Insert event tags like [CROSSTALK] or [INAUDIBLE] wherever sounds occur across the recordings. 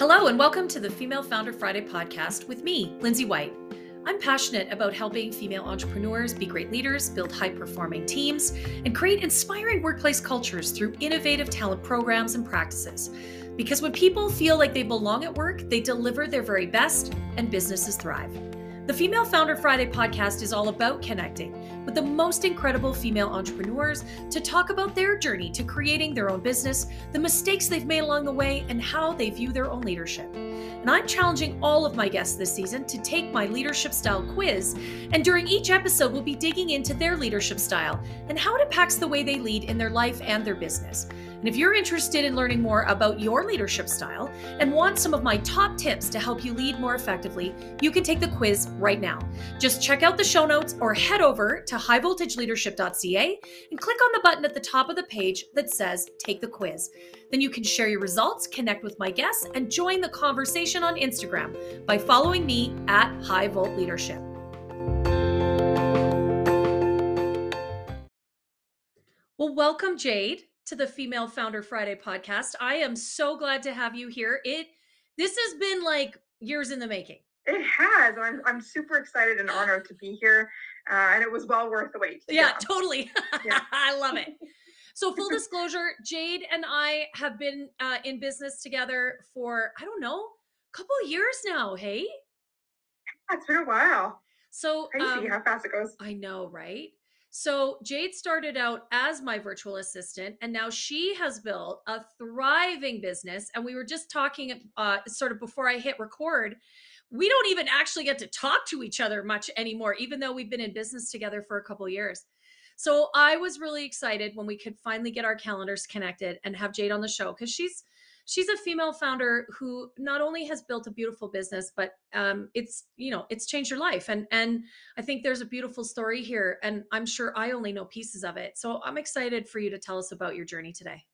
Hello, and welcome to the Female Founder Friday podcast with me, Lindsay White. I'm passionate about helping female entrepreneurs be great leaders, build high performing teams, and create inspiring workplace cultures through innovative talent programs and practices. Because when people feel like they belong at work, they deliver their very best and businesses thrive. The Female Founder Friday podcast is all about connecting with the most incredible female entrepreneurs to talk about their journey to creating their own business, the mistakes they've made along the way, and how they view their own leadership. And I'm challenging all of my guests this season to take my leadership style quiz. And during each episode, we'll be digging into their leadership style and how it impacts the way they lead in their life and their business. And if you're interested in learning more about your leadership style and want some of my top tips to help you lead more effectively, you can take the quiz right now. Just check out the show notes or head over to highvoltageleadership.ca and click on the button at the top of the page that says Take the Quiz. Then you can share your results, connect with my guests, and join the conversation on Instagram by following me at High Volt Leadership. Well, welcome, Jade to the Female Founder Friday podcast. I am so glad to have you here. It this has been like years in the making. It has. I'm I'm super excited and honored to be here, uh, and it was well worth the wait. Yeah, yeah. totally. Yeah. [LAUGHS] I love it. So, full [LAUGHS] disclosure, Jade and I have been uh, in business together for I don't know, couple years now. Hey, yeah, it's been a while. So crazy um, how fast it goes. I know, right? So Jade started out as my virtual assistant, and now she has built a thriving business. And we were just talking, uh, sort of before I hit record. We don't even actually get to talk to each other much anymore, even though we've been in business together for a couple years. So I was really excited when we could finally get our calendars connected and have Jade on the show because she's she's a female founder who not only has built a beautiful business but um, it's you know it's changed her life. And and i think there's a beautiful story here and i'm sure i only know pieces of it. So i'm excited for you to tell us about your journey today.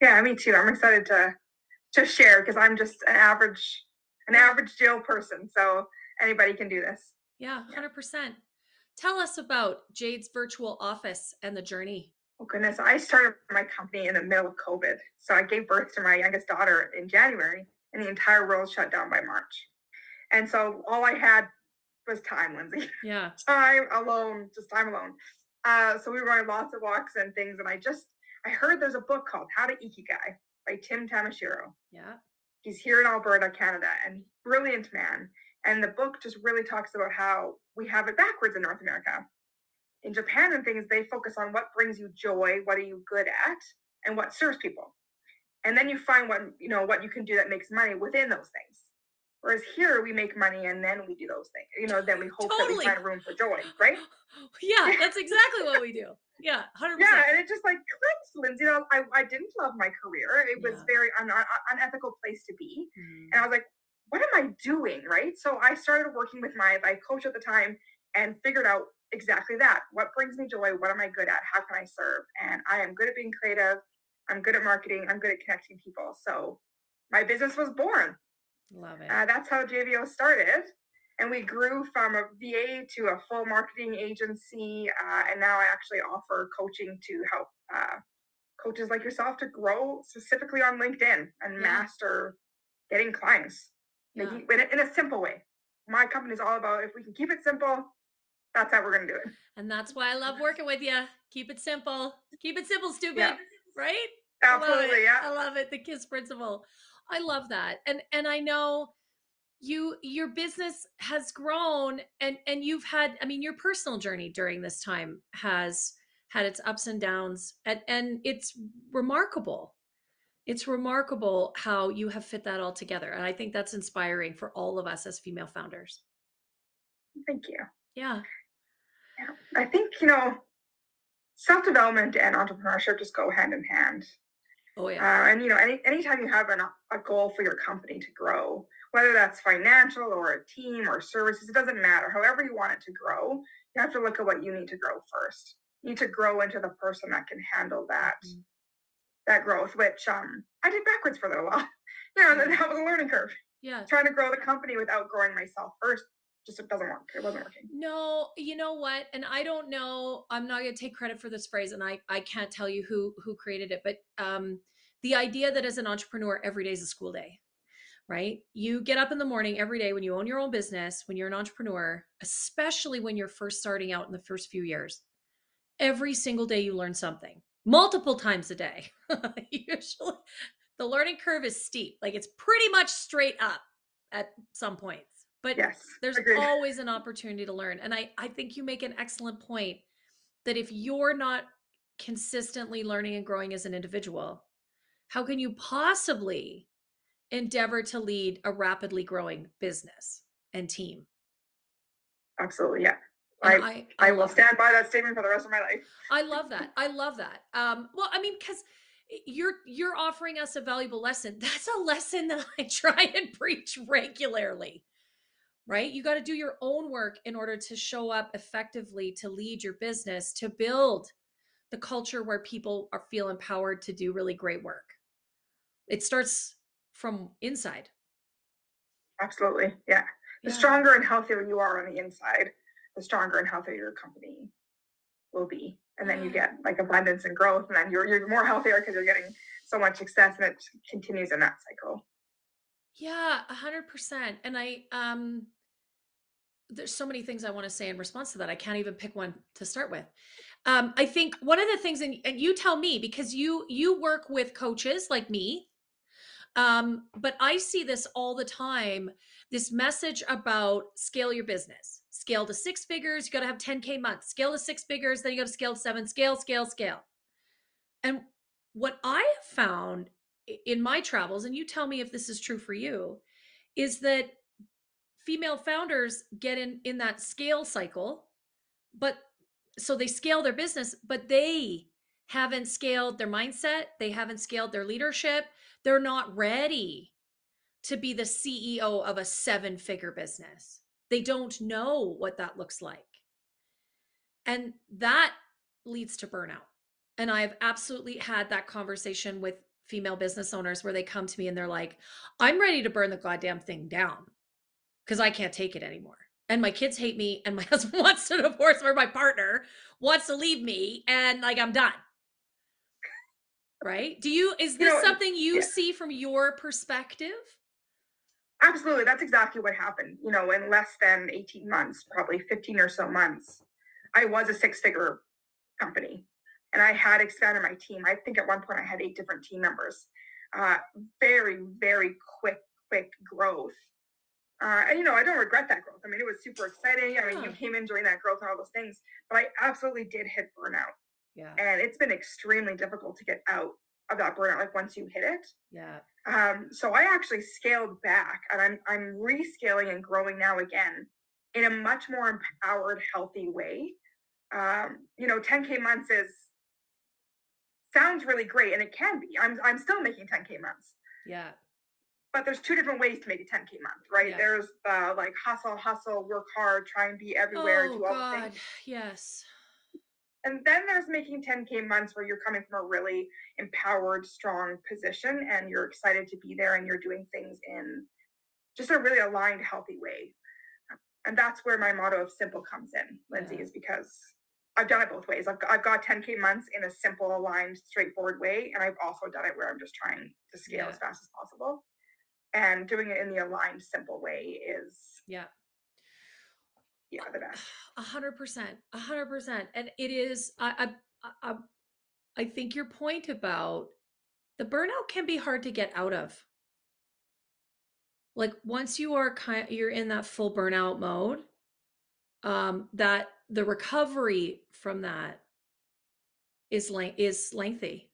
Yeah me too. I'm excited to to share because i'm just an average an average jail person so anybody can do this. Yeah 100% tell us about jade's virtual office and the journey Oh goodness, I started my company in the middle of COVID. So I gave birth to my youngest daughter in January, and the entire world shut down by March. And so all I had was time, Lindsay. [LAUGHS] Yeah. time alone, just time alone. Uh, so we were on lots of walks and things, and I just I heard there's a book called How to Ikigai by Tim Tamashiro. Yeah. He's here in Alberta, Canada, and brilliant man. And the book just really talks about how we have it backwards in North America in Japan and things, they focus on what brings you joy, what are you good at, and what serves people. And then you find what you know what you can do that makes money within those things. Whereas here we make money and then we do those things. You know, then we hope totally. that we find room for joy, right? [LAUGHS] Yeah, [LAUGHS] that's exactly what we do. Yeah, hundred percent. Yeah, and it just like clicks, Lindsay. You know, I, I didn't love my career. It was yeah. very un, un, unethical place to be, mm. and I was like, what am I doing, right? So I started working with my my coach at the time and figured out exactly that. What brings me joy? What am I good at? How can I serve? And I am good at being creative. I'm good at marketing. I'm good at connecting people. So my business was born. Love it. Uh, that's how JVO started. And we grew from a VA to a full marketing agency. Uh, and now I actually offer coaching to help uh, coaches like yourself to grow specifically on LinkedIn and yeah. master getting clients yeah. in, a, in a simple way. My company is all about if we can keep it simple, that's how we're gonna do it. And that's why I love working with you. Keep it simple. Keep it simple, stupid. Yeah. Right? Absolutely, I yeah. I love it. The KISS principle. I love that. And and I know you your business has grown and and you've had I mean your personal journey during this time has had its ups and downs and and it's remarkable. It's remarkable how you have fit that all together. And I think that's inspiring for all of us as female founders. Thank you. Yeah. I think, you know, self development and entrepreneurship just go hand in hand. Oh, yeah. Uh, and, you know, any, anytime you have an, a goal for your company to grow, whether that's financial or a team or services, it doesn't matter. However, you want it to grow, you have to look at what you need to grow first. You need to grow into the person that can handle that. Mm-hmm. That growth, which um, I did backwards for a little while. [LAUGHS] you know, and then that was a learning curve. Yeah. Trying to grow the company without growing myself first just it doesn't work. It wasn't working. No, you know what? And I don't know. I'm not going to take credit for this phrase, and I I can't tell you who who created it, but um, the idea that as an entrepreneur, every day is a school day. right? You get up in the morning every day when you own your own business, when you're an entrepreneur, especially when you're first starting out in the first few years. Every single day you learn something, multiple times a day. [LAUGHS] Usually the learning curve is steep. Like it's pretty much straight up at some points. But Yes, there's agreed. [LAUGHS] always an opportunity to learn. And I I think you make an excellent point that if you're not consistently learning and growing as an individual, how can you possibly endeavor to lead a rapidly growing business and team? Absolutely, yeah. And I I I will love that. stand by that statement for the rest of my life. [LAUGHS] I love that. I love that. Um, well, I mean, because you're you're offering us a valuable lesson. [LAUGHS] That's a lesson that I try and preach regularly. Right? You got to do your own work in order to show up effectively to lead your business, to build the culture where people are feel empowered to do really great work. It starts from inside. Absolutely, yeah. The Yeah. stronger and healthier you are on the inside, the stronger and healthier your company will be. And then you get like abundance and growth, and then you're you're more healthier because you're getting so much success, and it continues in that cycle. Yeah, a hundred percent. And I um there's so many things I want to say in response to that. I can't even pick one to start with. Um, I think one of the things, and, and you tell me because you you work with coaches like me, um, but I see this all the time. This message about scale your business, scale to six figures. You got to have 10k months. Scale to six figures, then you got to scale to seven. Scale, scale, scale. And what I have found in my travels, and you tell me if this is true for you, is that female founders get in in that scale cycle but so they scale their business but they haven't scaled their mindset they haven't scaled their leadership they're not ready to be the ceo of a seven figure business. They don't know what that looks like. And that leads to burnout. And i've absolutely had that conversation with female business owners where they come to me and they're like i'm ready to burn the goddamn thing down because I can't take it anymore. And my kids hate me, and my [LAUGHS] husband wants to divorce, or my partner wants to leave me, and like I'm done. Right? Do you, is You this know, something you yeah. see from your perspective? Absolutely, that's exactly what happened. You know, in less than 18 months, probably 15 or so months, I was a six-figure company, and I had expanded my team. I think at one point I had eight different team members. Uh, very, very quick, quick growth. Uh, and you know, I don't regret that growth. I mean, it was super exciting. I mean, you came in during that growth and all those things, but I absolutely did hit burnout, Yeah. and it's been extremely difficult to get out of that burnout. Like once you hit it, Yeah. um, so I actually scaled back, and I'm I'm rescaling and growing now again in a much more empowered, healthy way. Um, you know, 10k months is sounds really great, and it can be. I'm I'm still making 10k months, Yeah. but there's two different ways to make a 10k month, right? Yeah. There's the like hustle, hustle, work hard, try and be everywhere, Oh, do all the things. Yes. And then there's making 10K months where you're coming from a really empowered, strong position and you're excited to be there and you're doing things in just a really aligned, healthy way. And that's where my motto of simple comes in, Lindsay, Yeah. is because I've done it both ways. I've, I've got 10K months in a simple, aligned, straightforward way. And I've also done it where I'm just trying to scale Yeah. as fast as possible. And doing it in the aligned, simple way is, Yeah. yeah, the best. A hundred percent, a hundred percent, and it is. I, I, I, I think your point about the burnout can be hard to get out of. Like once you are kind, you're in that full burnout mode. Um, that the recovery from that is length is lengthy.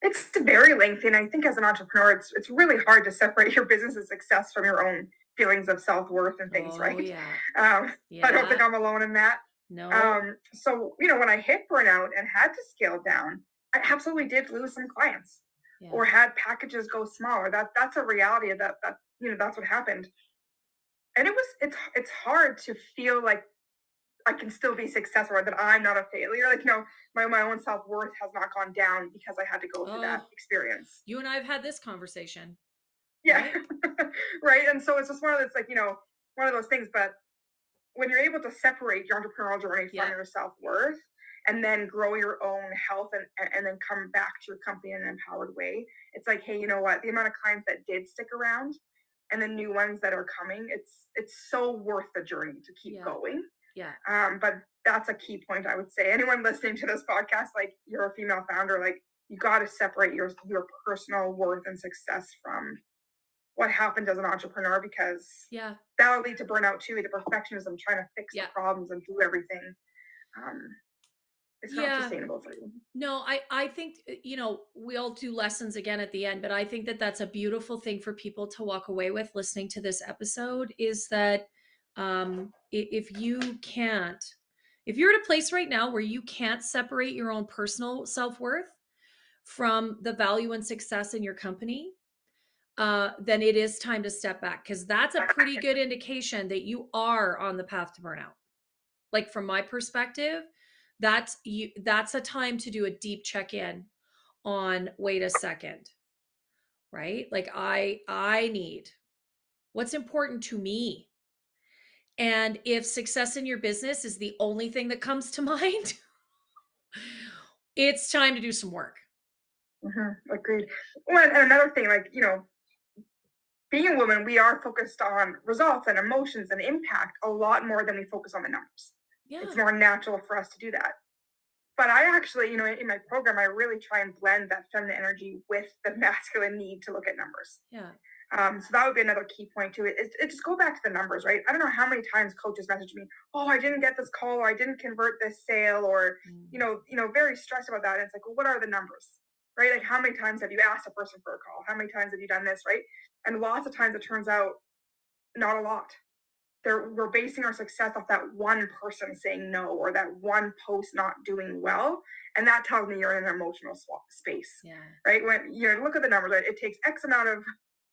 It's very lengthy, and I think as an entrepreneur, it's it's really hard to separate your business's success from your own feelings of self worth and things, oh right? yeah, [LAUGHS] Um, yeah. I don't think I'm alone in that. no. Um, so you know, when I hit burnout and had to scale down, I absolutely did lose some clients yeah. or had packages go smaller. That that's a reality. That that you know that's what happened. And it was it's it's hard to feel like I can still be successful or that I'm not a failure. Like you know, my my own self worth has not gone down because I had to go through that Oh. experience. you and I have had this conversation. Yeah. [LAUGHS] right. And so it's just one of those like, you know, one of those things. But when you're able to separate your entrepreneurial journey from Yeah. your self worth and then grow your own health and, and then come back to your company in an empowered way. It's like, hey, you know what? The amount of clients that did stick around and the new ones that are coming, it's it's so worth the journey to keep Yeah. going. Yeah. Um, but that's a key point I would say. Anyone listening to this podcast, like you're a female founder, like you got to separate your your personal worth and success from what happened as an entrepreneur because Yeah. that'll lead to burnout too. The perfectionism, trying to fix Yeah. the problems and do everything. Um, it's not Yeah. sustainable for you. No, I I think uh, you know we all do lessons again at the end, but I think that that's a beautiful thing for people to walk away with listening to this episode is that um if you can't if you're at a place right now where you can't separate your own personal self-worth from the value and success in your company uh then it is time to step back cuz that's a pretty good indication that you are on the path to burnout. Like from my perspective that's you that's a time to do a deep check in on wait a second right? Like i i need what's important to me and if success in your business is the only thing that comes to [LAUGHS] mind it's time to do some work Mhm, Agreed. Well, and another thing, like you know, being a woman, we are focused on results and emotions and impact a lot more than we focus on the numbers. yeah It's more natural for us to do that. But I actually, you know, in my program, I really try and blend that feminine energy with the [LAUGHS] masculine need to look at numbers. yeah Um, so that would be another key point to It, it just go back to the numbers, right? I don't know how many times coaches message me, "Oh, I didn't get this call, or I didn't convert this sale, or you know, you know, very stressed about that." And it's like, well, what are the numbers, right? Like, how many times have you asked a person for a call? How many times have you done this, right? And lots of times it turns out not a lot. They're, we're basing our success off that one person saying no or that one post not doing well, and that tells me you're in an emotional swap space yeah right? When you know, look at the numbers, right? It takes X amount of,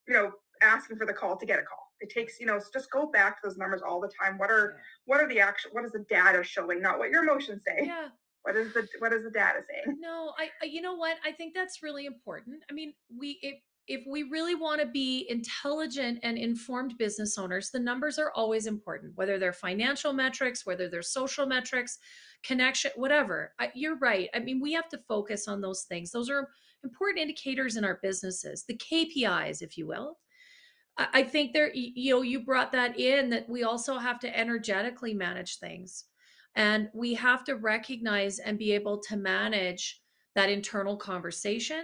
you know, asking for the call to get a call. It takes, you know, so just go back to those numbers all the time. What are what are the actual what is the data showing, not what your emotions say. yeah [LAUGHS] What is the what is the data saying? No, I, I you know what? I think that's really important. I mean, we if if we really want to be intelligent and informed business owners, the numbers are always important, whether they're financial metrics, whether they're social metrics, connection, whatever. I, you're right. I mean, we have to focus on those things. Those are important indicators in our businesses, the KPIs, if you will. I, think there, you know, you brought that in that we also have to energetically manage things. And we have to recognize and be able to manage that internal conversation.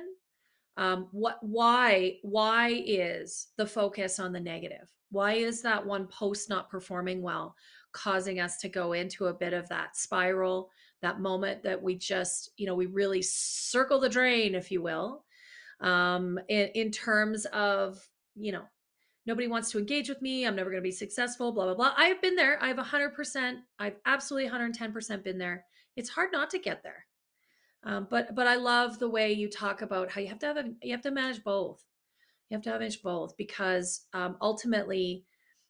Um, what, why, why is the focus on the negative? Why is that one post not performing well, causing us to go into a bit of that spiral, that moment that we just, you know, we really circle the drain, if you will, um, in, in terms of, you know, nobody wants to engage with me. I'm never going to be successful, blah, blah, blah. I've been there. I've 100%, I've absolutely 110% been there. It's hard not to get there. Um, but but I love the way you talk about how you have to have a, you have to manage both. You have to manage both because um, ultimately,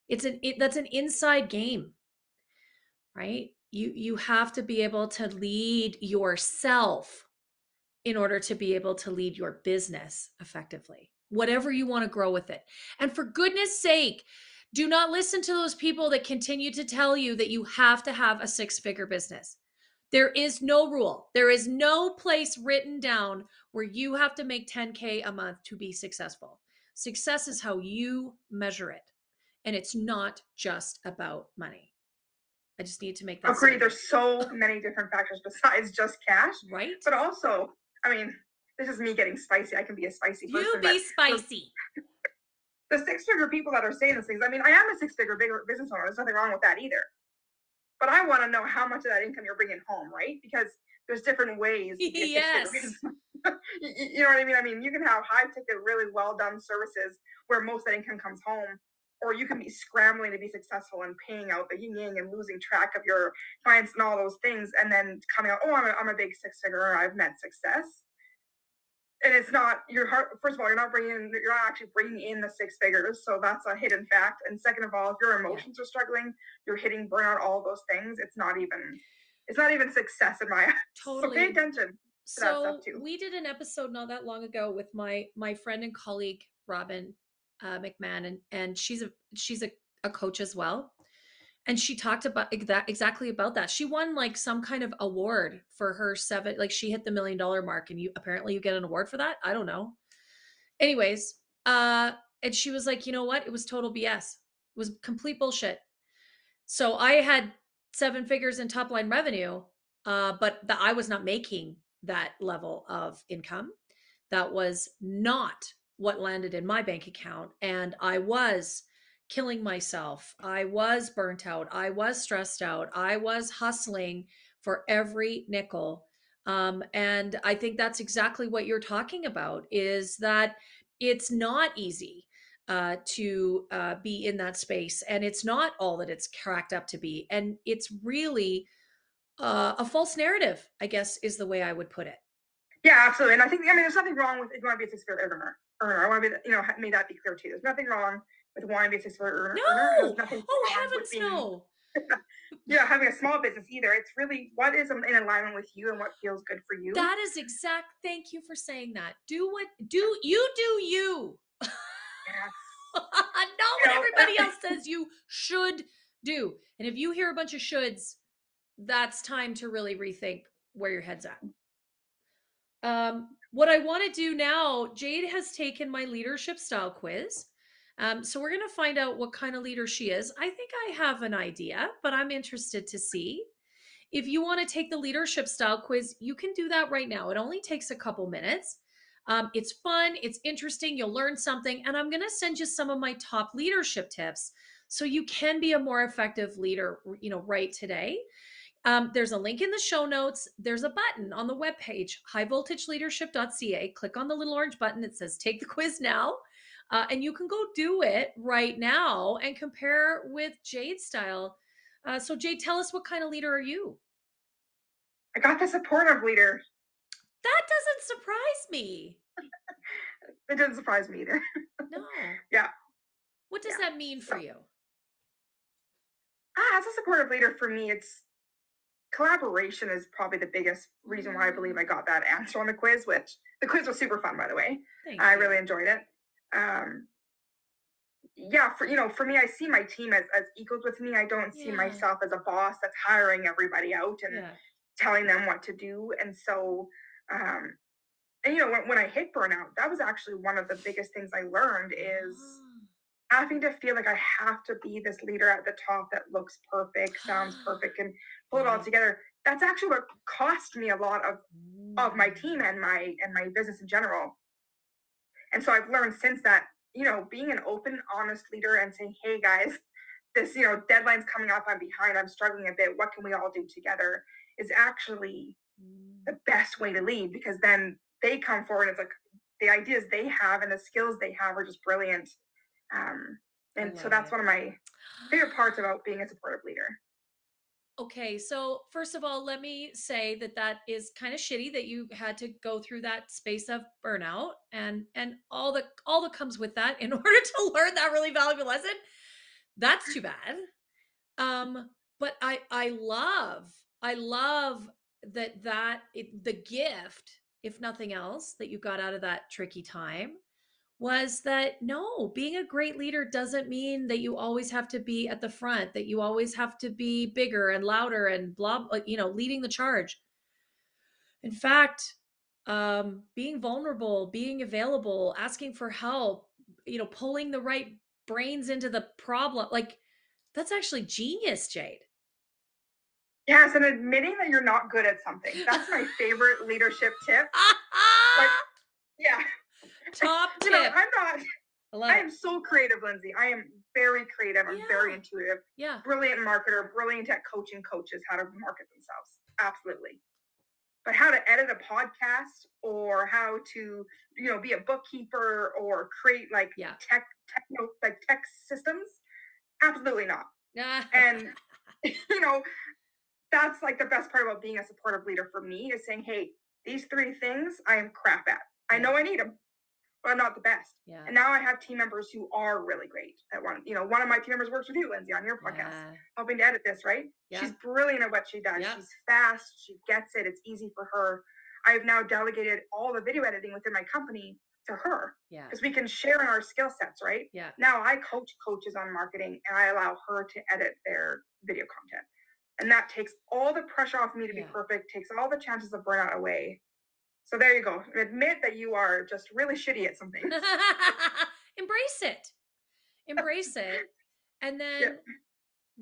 it's an it, that's an inside game, right? You you have to be able to lead yourself in order to be able to lead your business effectively, whatever you want to grow with it. And for goodness sake, do not listen to those people that continue to tell you that you have to have a six figure business. There is no rule. There is no place written down where you have to make 10K a month to be successful. Success is how you measure it. And it's not just about money. I just need to make that Agree. There's so [LAUGHS] many different factors besides just cash, right. but also, I mean, this is me getting spicy. I can be a spicy person. You be spicy. [LAUGHS] the six figure people that are saying these things, I mean, I am a six figure bigger business owner. There's nothing wrong with that either. But I want to know how much of that income you're bringing home, right? Because there's different ways. [LAUGHS] to be a six-figure Yes. you you know what I mean? I mean, you can have high ticket, really well done services where most of that income comes home, or you can be scrambling to be successful and paying out the yin yang and losing track of your clients and all those things, and then coming out, oh, I'm a, I'm a big six figure. I've met success. And it's not your heart. First of all, you're not bringing in, you're not actually bringing in the six figures, so that's a hidden fact. And second of all, if your emotions are struggling, you're hitting burnout, all those things. It's not even, it's not even success in my [LAUGHS] eyes. So pay attention. to that so stuff too. we did an episode not that long ago with my my friend and colleague robin uh, mcmahon and, and she's a she's a, a coach as well and she talked about that exactly about that. She won like some kind of award for her seven, like she hit the million dollar mark, and you apparently you get an award for that. I don't know. Anyways, uh, and she was like, you know what? It was total BS. It was complete bullshit. So I had seven figures in top line revenue, uh, but the, I was not making that level of income. That was not what landed in my bank account, and I was killing myself. I was burnt out. I was stressed out. I was hustling for every nickel. Um, and I think that's exactly what you're talking about is that it's not easy uh, to uh, be in that space. And it's not all that it's cracked up to be. And it's really uh, a false narrative, I guess, is the way I would put it. Yeah, absolutely. And I think, I mean, there's nothing wrong with if you want to be a figure earner. Earner. I want to be, you know, made that be clear too. There's nothing wrong with wanting to be a six figure earner. No. oh, heavens being, no. [LAUGHS] yeah, having a small business either. It's really what is in alignment with you and what feels good for you. That is exact. Thank you for saying that. Do what do you do you. Yes. [LAUGHS] Not what everybody else [LAUGHS] says you should do. And if you hear a bunch of shoulds, that's time to really rethink where your head's at. Um, what I want to do now, Jade has taken my leadership style quiz. Um, so we're going to find out what kind of leader she is. I think I have an idea, but I'm interested to see. If you want to take the leadership style quiz, you can do that right now. It only takes a couple minutes. Um, it's fun, it's interesting, you'll learn something, and I'm going to send you some of my top leadership tips so you can be a more effective leader, you know, right today. Um, there's a link in the show notes. There's a button on the webpage, highvoltageleadership.ca. Click on the little orange button. It says take the quiz now. Uh, and you can go do it right now and compare with Jade's style. Uh, so, Jade, tell us what kind of leader are you? I got the supportive leader. That doesn't surprise me. [LAUGHS] it doesn't surprise me either. no. [LAUGHS] Yeah. What does yeah. that mean for you? Ah, as a supportive leader, for me, it's collaboration is probably the biggest reason why I believe. I got that answer on the quiz, which the quiz was super fun, by the way. Thank I you. really enjoyed it um yeah for you know for me i see my team as, as equals with me i don't see yeah. myself as a boss that's hiring everybody out and yeah. telling them what to do and so um and you know when, when i hit burnout that was actually one of the biggest things i learned is. Having to feel like i have to be this leader at the top that looks perfect sounds [GASPS] perfect and pull it all together that's actually what cost me a lot of of my team and my and my business in general and so I've learned since that, you know, being an open, honest leader and saying, hey guys, this, you know, deadline's coming up, I'm behind, I'm struggling a bit, what can we all do together is actually the mm. best way to lead because then they come forward. It's like the ideas they have and the skills they have are just brilliant. Um, and so that's it. one of my favorite parts [GASPS] about being a supportive leader. Okay, so first of all, let me say that that is kind of shitty that you had to go through that space of burnout and and all the all that comes with that in [LAUGHS] order to learn that really valuable lesson. That's too bad. Um, but I I love I love that that it, the gift, if nothing else, that you got out of that tricky time was that no, being a great leader doesn't mean that you always have to be at the front, that you always have to be bigger and louder and blah, you know, leading the charge. In fact, um, being vulnerable, being available, asking for help, you know, pulling the right brains into the problem, like that's actually genius, Jade. Yes, and admitting that you're not good at something. That's my favorite leadership tip. like, [LAUGHS] yeah, Top tip. you know, I'm not. I am so creative, Lindsay. I am very creative. I'm yeah. very intuitive. Yeah. Brilliant marketer, brilliant at coaching coaches how to market themselves. Absolutely. But how to edit a podcast or how to, you know, be a bookkeeper or create like yeah. tech, techno, like tech systems, absolutely not. and [LAUGHS] [LAUGHS] you know, that's like the best part about being a supportive leader for me is saying, hey, these three things I am crap at. I know I need them I'm not the best. Yeah. And now I have team members who are really great at one. You know, one of my team members works with you, Lindsay, on your podcast, yeah. helping to edit this, right? Yeah. She's brilliant at what she does. Yeah. She's fast. She gets it. It's easy for her. I've now delegated all the video editing within my company to her Yeah. because we can share in our skill sets, right? Yeah. Now I coach coaches on marketing and I allow her to edit their video content. And that takes all the pressure off me to be Yeah. perfect, takes all the chances of burnout away. So there you go. Admit that you are just really shitty at something. [LAUGHS] Embrace it. Embrace it. And [LAUGHS] then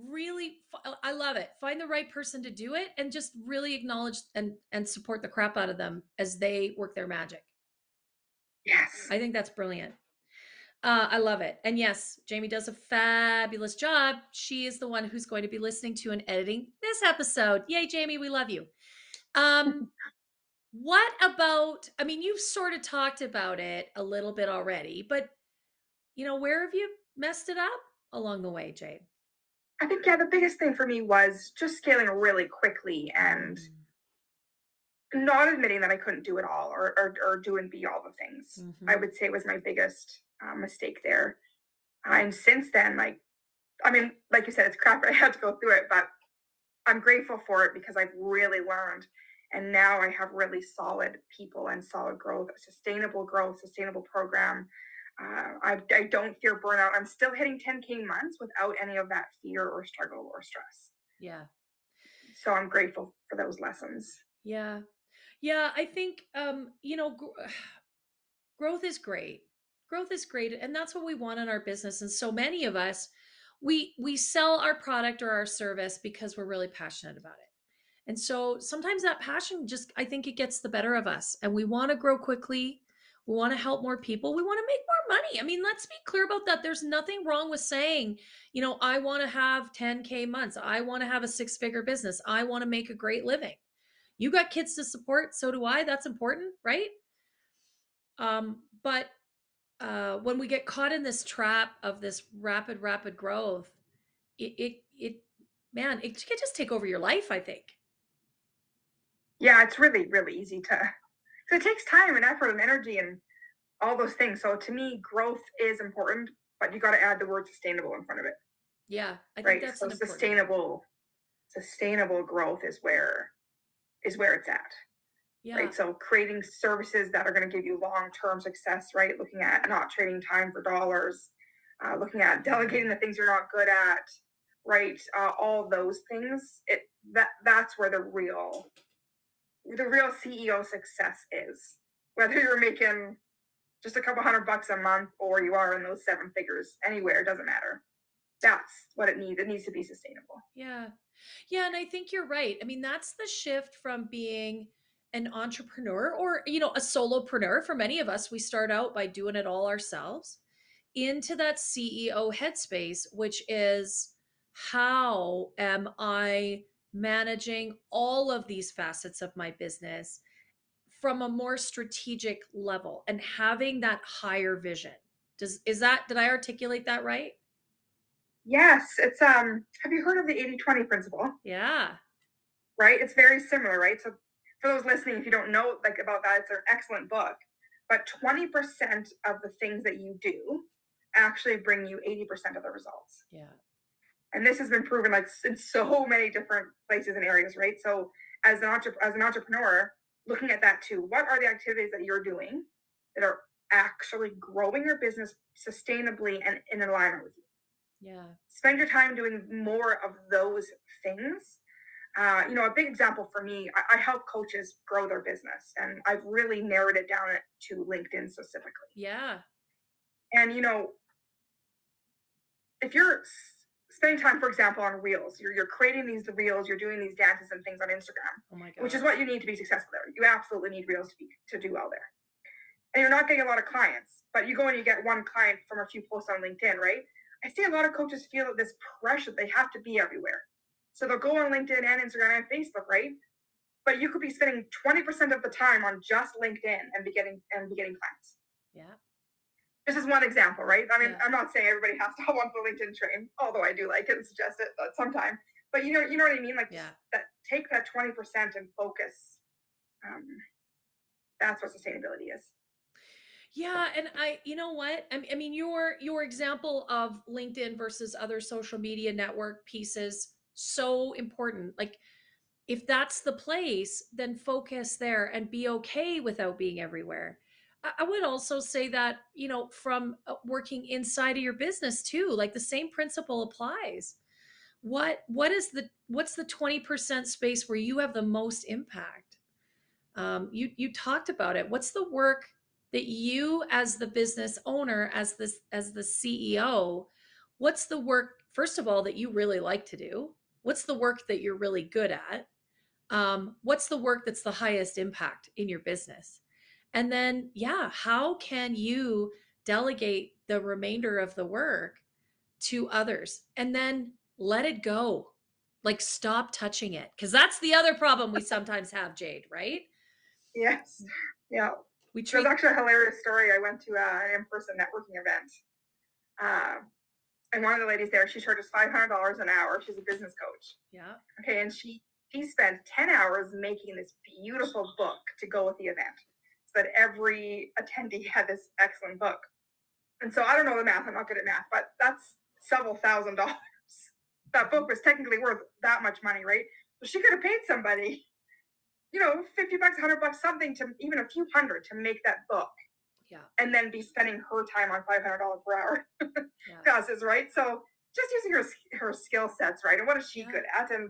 really I love it. Find the right person to do it and just really acknowledge and and support the crap out of them as they work their magic. Yes. I think that's brilliant. Uh, I love it. And yes, Jamie does a fabulous job. She is the one who's going to be listening to and editing this episode. Yay, Jamie, we love you. Um, [LAUGHS] what about, I mean, you've sort of talked about it a little bit already, but you know, where have you messed it up along the way, Jade? I think yeah, the biggest thing for me was just scaling really quickly and not admitting that I couldn't do it all or or, or do and be all the things. I Mhm. would say was my biggest uh, mistake there. Uh, and since then, like, I mean, like you said, it's crap. [LAUGHS] I had to go through it, but I'm grateful for it because I've really learned. And now I have really solid people and solid growth, sustainable growth, sustainable program. Uh, I, I don't fear burnout. I'm still hitting 10K months without any of that fear or struggle or stress. Yeah. So I'm grateful for those lessons. Yeah. Yeah, I think um, you know, gr- [SIGHS] growth is great. Growth is great and that's what we want in our business and so many of us we we sell our product or our service because we're really passionate about it. And so sometimes that passion just I think it gets the better of us and we want to grow quickly. We want to help more people. We want to make more money. I mean, let's be clear about that. There's nothing wrong with saying, you know, I want to have 10k months. I want to have a six-figure business. I want to make a great living you got kids to support so do i that's important right um but uh when we get caught in this trap of this rapid rapid growth it it, it man it can just take over your life i think Yeah, it's really, really easy to, so it takes time and effort and energy and all those things. So to me, growth is important, but you got to add the word sustainable in front of it. yeah i think right that's so sustainable sustainable growth is where is where it's at yeah. Right so creating services that are going to give you long-term success right? Looking at not trading time for dollars uh, looking at delegating the things you're not good at right? Uh, all those things it that that's where the real the real ceo success is whether you're making just a couple hundred bucks a month or you are in those seven figures anywhere it doesn't matter that's what it needs it needs to be sustainable Yeah. Yeah. And I think you're right. I mean, that's the shift from being an entrepreneur or, you know, a solopreneur. For many of us, we start out by doing it all ourselves into that CEO headspace, which is how am I managing all of these facets of my business from a more strategic level and having that higher vision? Does is that did I articulate that right? Yes, it's um have you heard of the 80-20 principle? Yeah. Right? It's very similar, right? So for those listening, if you don't know like about that, it's an excellent book. But 20% of the things that you do actually bring you 80% of the results. Yeah. And this has been proven like in so many different places and areas, right? So as an entre- as an entrepreneur, looking at that too, what are the activities that you're doing that are actually growing your business sustainably and in alignment with you? Yeah. spend your time doing more of those things. Uh, you know, a big example for me, I, I help coaches grow their business, and I've really narrowed it down to LinkedIn specifically. Yeah. And you know, if you're spending time, for example, on Reels, you're you're creating these reels, you're doing these dances and things on Instagram, Oh my god. which is what you need to be successful there. You absolutely need Reels to be to do well there. And you're not getting a lot of clients, but you go and you get one client from a few posts on LinkedIn, right? I see a lot of coaches feel this pressure they have to be everywhere. So they'll go on LinkedIn and Instagram and Facebook, right? But you could be spending 20% of the time on just LinkedIn and be getting and be getting clients. yeah. This is one example, right? I mean, Yeah. I'm not saying everybody has to hop on the LinkedIn train, although I do like it and suggest it at some time. But you know, you know what I mean? Like Yeah. that take that 20% and focus. Um, that's what sustainability is. Yeah, and I, you know what? I, I mean, your your example of LinkedIn versus other social media network pieces so important. Like, if that's the place, then focus there and be okay without being everywhere. I would also say that, you know, from uh, working inside of your business too, like the same principle applies. What what is the what's the 20% space where you have the most impact? Um, you you talked about it. What's the work that you as the business owner, as this as the CEO, what's the work, first of all, that you really like to do? What's the work that you're really good at? Um, what's the work that's the highest impact in your business? And then, yeah, how can you delegate the remainder of the work to others and then let it go? Like, stop touching it. Because that's the other problem we sometimes have, Jade, right? Yes. Yeah. We treat- There's actually a hilarious story. I went to uh, an in person networking event. Uh, and one of the ladies there, she charges $500 an hour. She's a business coach. Yeah. Okay. And she, she spent 10 hours making this beautiful book to go with the event that every attendee had this excellent book. And so I don't know the math, I'm not good at math, but that's several thousand dollars. [LAUGHS] That book was technically worth that much money, right? So she could have paid somebody, you know, 50 bucks, 100 bucks, something to even a few hundred to make that book. Yeah. And then be spending her time on $500 per hour [LAUGHS] yeah. classes, right? So just using her her skill sets, right? And what is she yeah. good at? And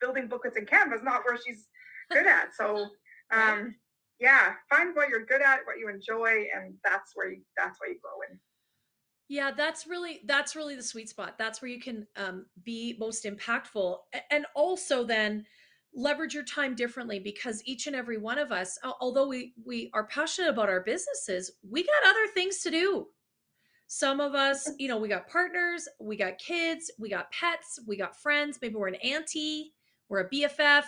building booklets in Canva is not where she's good at. So, [LAUGHS] um, yeah, find what you're good at, what you enjoy, and that's where you that's where you grow in. Yeah, that's really that's really the sweet spot. That's where you can um, be most impactful, and also then leverage your time differently because each and every one of us, although we we are passionate about our businesses, we got other things to do. Some of us, you know, we got partners, we got kids, we got pets, we got friends. Maybe we're an auntie, we're a BFF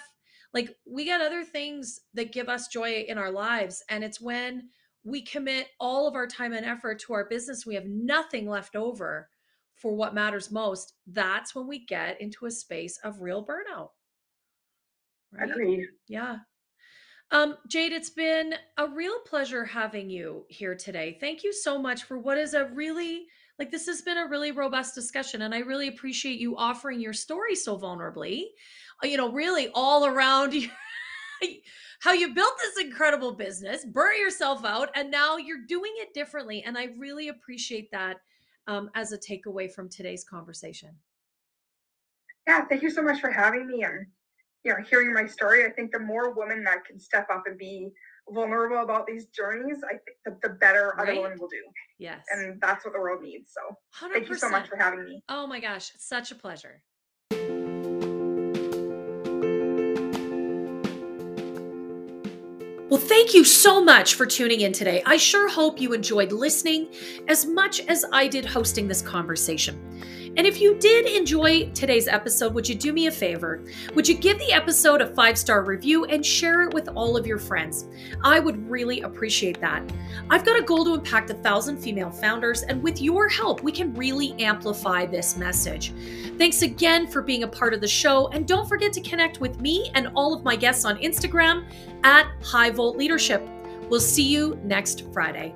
like we got other things that give us joy in our lives. And it's when we commit all of our time and effort to our business, we have nothing left over for what matters most. That's when we get into a space of real burnout. Right? Agreed. Yeah. Um, Jade, it's been a real pleasure having you here today. Thank you so much for what is a really like this has been a really robust discussion and I really appreciate you offering your story so vulnerably. You know, really all around [LAUGHS] you, how you built this incredible business, burn yourself out, and now you're doing it differently. And I really appreciate that um, as a takeaway from today's conversation. Yeah, thank you so much for having me and you know hearing my story. I think the more women that can step up and be vulnerable about these journeys, I think the, the better right? other women will do. Yes. And that's what the world needs. So 100%. thank you so much for having me. Oh my gosh, such a pleasure. Well, thank you so much for tuning in today. I sure hope you enjoyed listening as much as I did hosting this conversation. And if you did enjoy today's episode, would you do me a favor? Would you give the episode a five star review and share it with all of your friends? I would really appreciate that. I've got a goal to impact a thousand female founders, and with your help, we can really amplify this message. Thanks again for being a part of the show, and don't forget to connect with me and all of my guests on Instagram at High Volt Leadership. We'll see you next Friday.